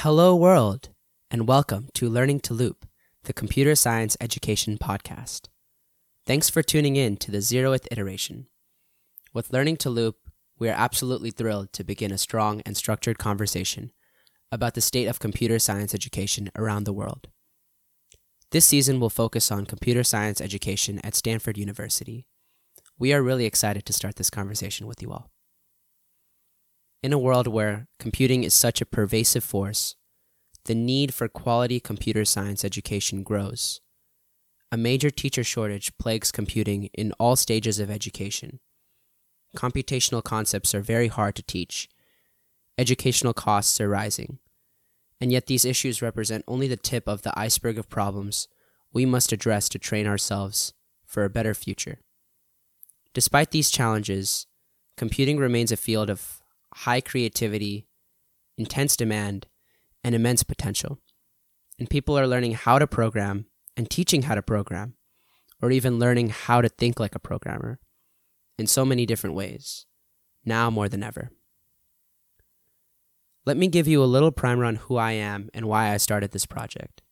Hello, world, and welcome to Learning to Loop, the computer science education podcast. Thanks for tuning in to the zeroth iteration. With Learning to Loop, we are absolutely thrilled to begin a strong and structured conversation about the state of computer science education around the world. This season will focus on computer science education at Stanford University. We are really excited to start this conversation with you all. In a world where computing is such a pervasive force, the need for quality computer science education grows. A major teacher shortage plagues computing in all stages of education. Computational concepts are very hard to teach. Educational costs are rising. And yet, these issues represent only the tip of the iceberg of problems we must address to train ourselves for a better future. Despite these challenges, computing remains a field of high creativity, intense demand, and immense potential. And people are learning how to program and teaching how to program, or even learning how to think like a programmer in so many different ways, now more than ever. Let me give you a little primer on who I am and why I started this project.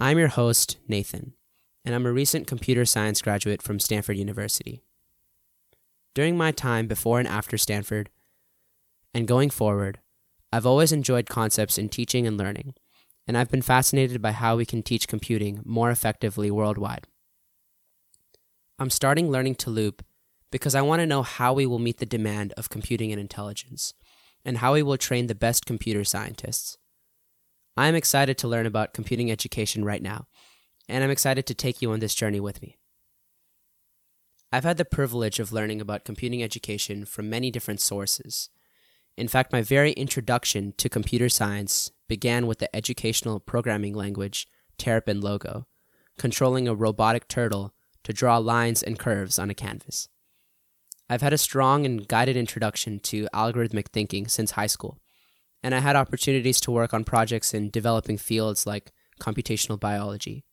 I'm your host, Nathan, and I'm a recent computer science graduate from Stanford University. During my time before and after Stanford, and going forward, I've always enjoyed concepts in teaching and learning, and I've been fascinated by how we can teach computing more effectively worldwide. I'm starting Learning to Loop because I want to know how we will meet the demand of computing and intelligence, and how we will train the best computer scientists. I am excited to learn about computing education right now, and I'm excited to take you on this journey with me. I've had the privilege of learning about computing education from many different sources. In fact, my very introduction to computer science began with the educational programming language Terrapin Logo, controlling a robotic turtle to draw lines and curves on a canvas. I've had a strong and guided introduction to algorithmic thinking since high school, and I had opportunities to work on projects in developing fields like computational biology.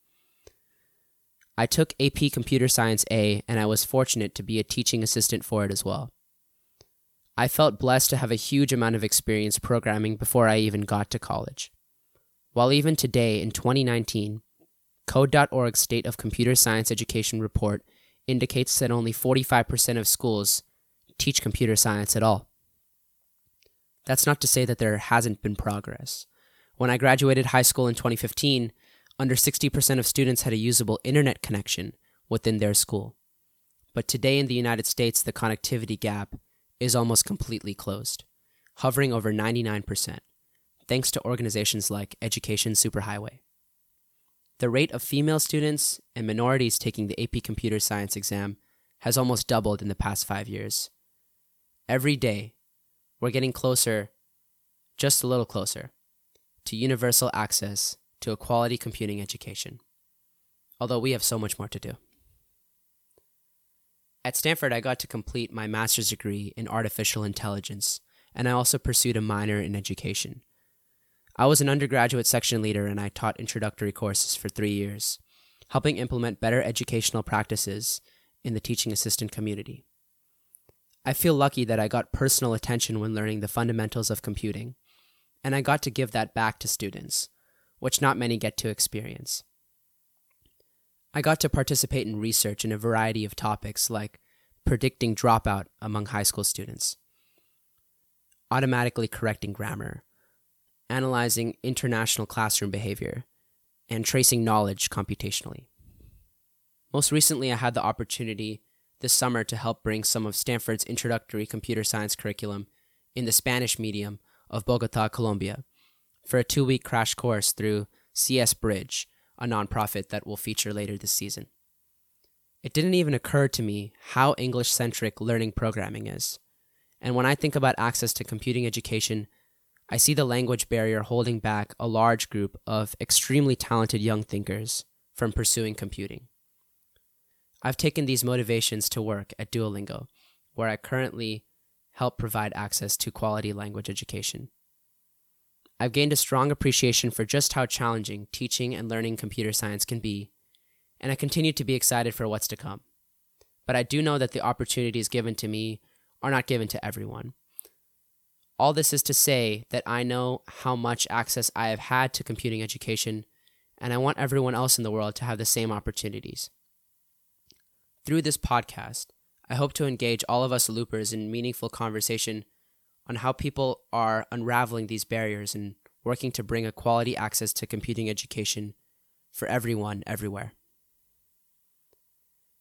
I took AP Computer Science A, and I was fortunate to be a teaching assistant for it as well. I felt blessed to have a huge amount of experience programming before I even got to college. While even today, in 2019, Code.org's State of Computer Science Education report indicates that only 45% of schools teach computer science at all. That's not to say that there hasn't been progress. When I graduated high school in 2015, under 60% of students had a usable internet connection within their school. But today in the United States, the connectivity gap is almost completely closed, hovering over 99%, thanks to organizations like Education Superhighway. The rate of female students and minorities taking the AP Computer Science exam has almost doubled in the past five years. Every day, we're getting closer, just a little closer, to universal access to a quality computing education, although we have so much more to do. At Stanford, I got to complete my master's degree in artificial intelligence, and I also pursued a minor in education. I was an undergraduate section leader and I taught introductory courses for three years, helping implement better educational practices in the teaching assistant community. I feel lucky that I got personal attention when learning the fundamentals of computing, and I got to give that back to students, which not many get to experience. I got to participate in research in a variety of topics like predicting dropout among high school students, automatically correcting grammar, analyzing international classroom behavior, and tracing knowledge computationally. Most recently, I had the opportunity this summer to help bring some of Stanford's introductory computer science curriculum in the Spanish medium of Bogota, Colombia, for a two week crash course through CS Bridge, a nonprofit that will feature later this season. It didn't even occur to me how English centric learning programming is. And when I think about access to computing education I see the language barrier holding back a large group of extremely talented young thinkers from pursuing computing. I've taken these motivations to work at Duolingo, where I currently help provide access to quality language education. I've gained a strong appreciation for just how challenging teaching and learning computer science can be, and I continue to be excited for what's to come. But I do know that the opportunities given to me are not given to everyone. All this is to say that I know how much access I have had to computing education, and I want everyone else in the world to have the same opportunities. Through this podcast, I hope to engage all of us loopers in meaningful conversation on how people are unraveling these barriers and working to bring a quality access to computing education for everyone everywhere.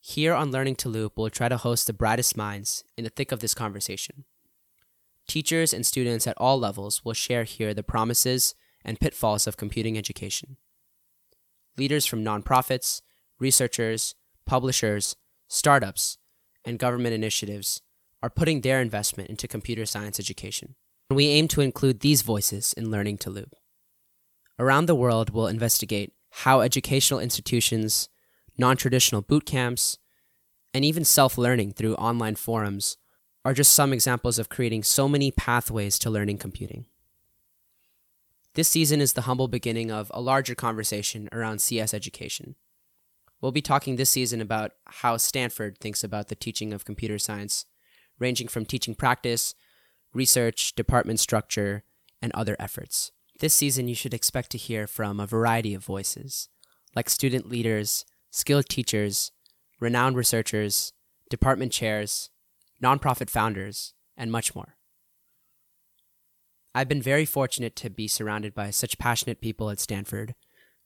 Here on Learning to Loop, we'll try to host the brightest minds in the thick of this conversation. Teachers and students at all levels will share here the promises and pitfalls of computing education. Leaders from nonprofits, researchers, publishers, startups, and government initiatives are putting their investment into computer science education. We aim to include these voices in Learning to Loop. Around the world, we'll investigate how educational institutions, non traditional boot camps, and even self learning through online forums are just some examples of creating so many pathways to learning computing. This season is the humble beginning of a larger conversation around CS education. We'll be talking this season about how Stanford thinks about the teaching of computer science, ranging from teaching practice, research, department structure, and other efforts. This season, you should expect to hear from a variety of voices, like student leaders, skilled teachers, renowned researchers, department chairs, nonprofit founders, and much more. I've been very fortunate to be surrounded by such passionate people at Stanford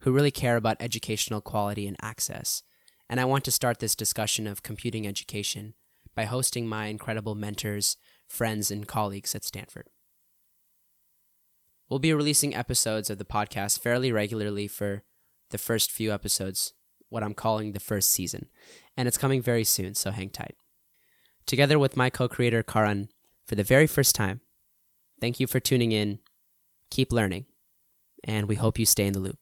who really care about educational quality and access, and I want to start this discussion of computing education by hosting my incredible mentors, friends, and colleagues at Stanford. We'll be releasing episodes of the podcast fairly regularly for the first few episodes, what I'm calling the first season, and it's coming very soon, so hang tight together with my co creator Karan for the very first time. Thank you for tuning in. Keep learning, and we hope you stay in the loop.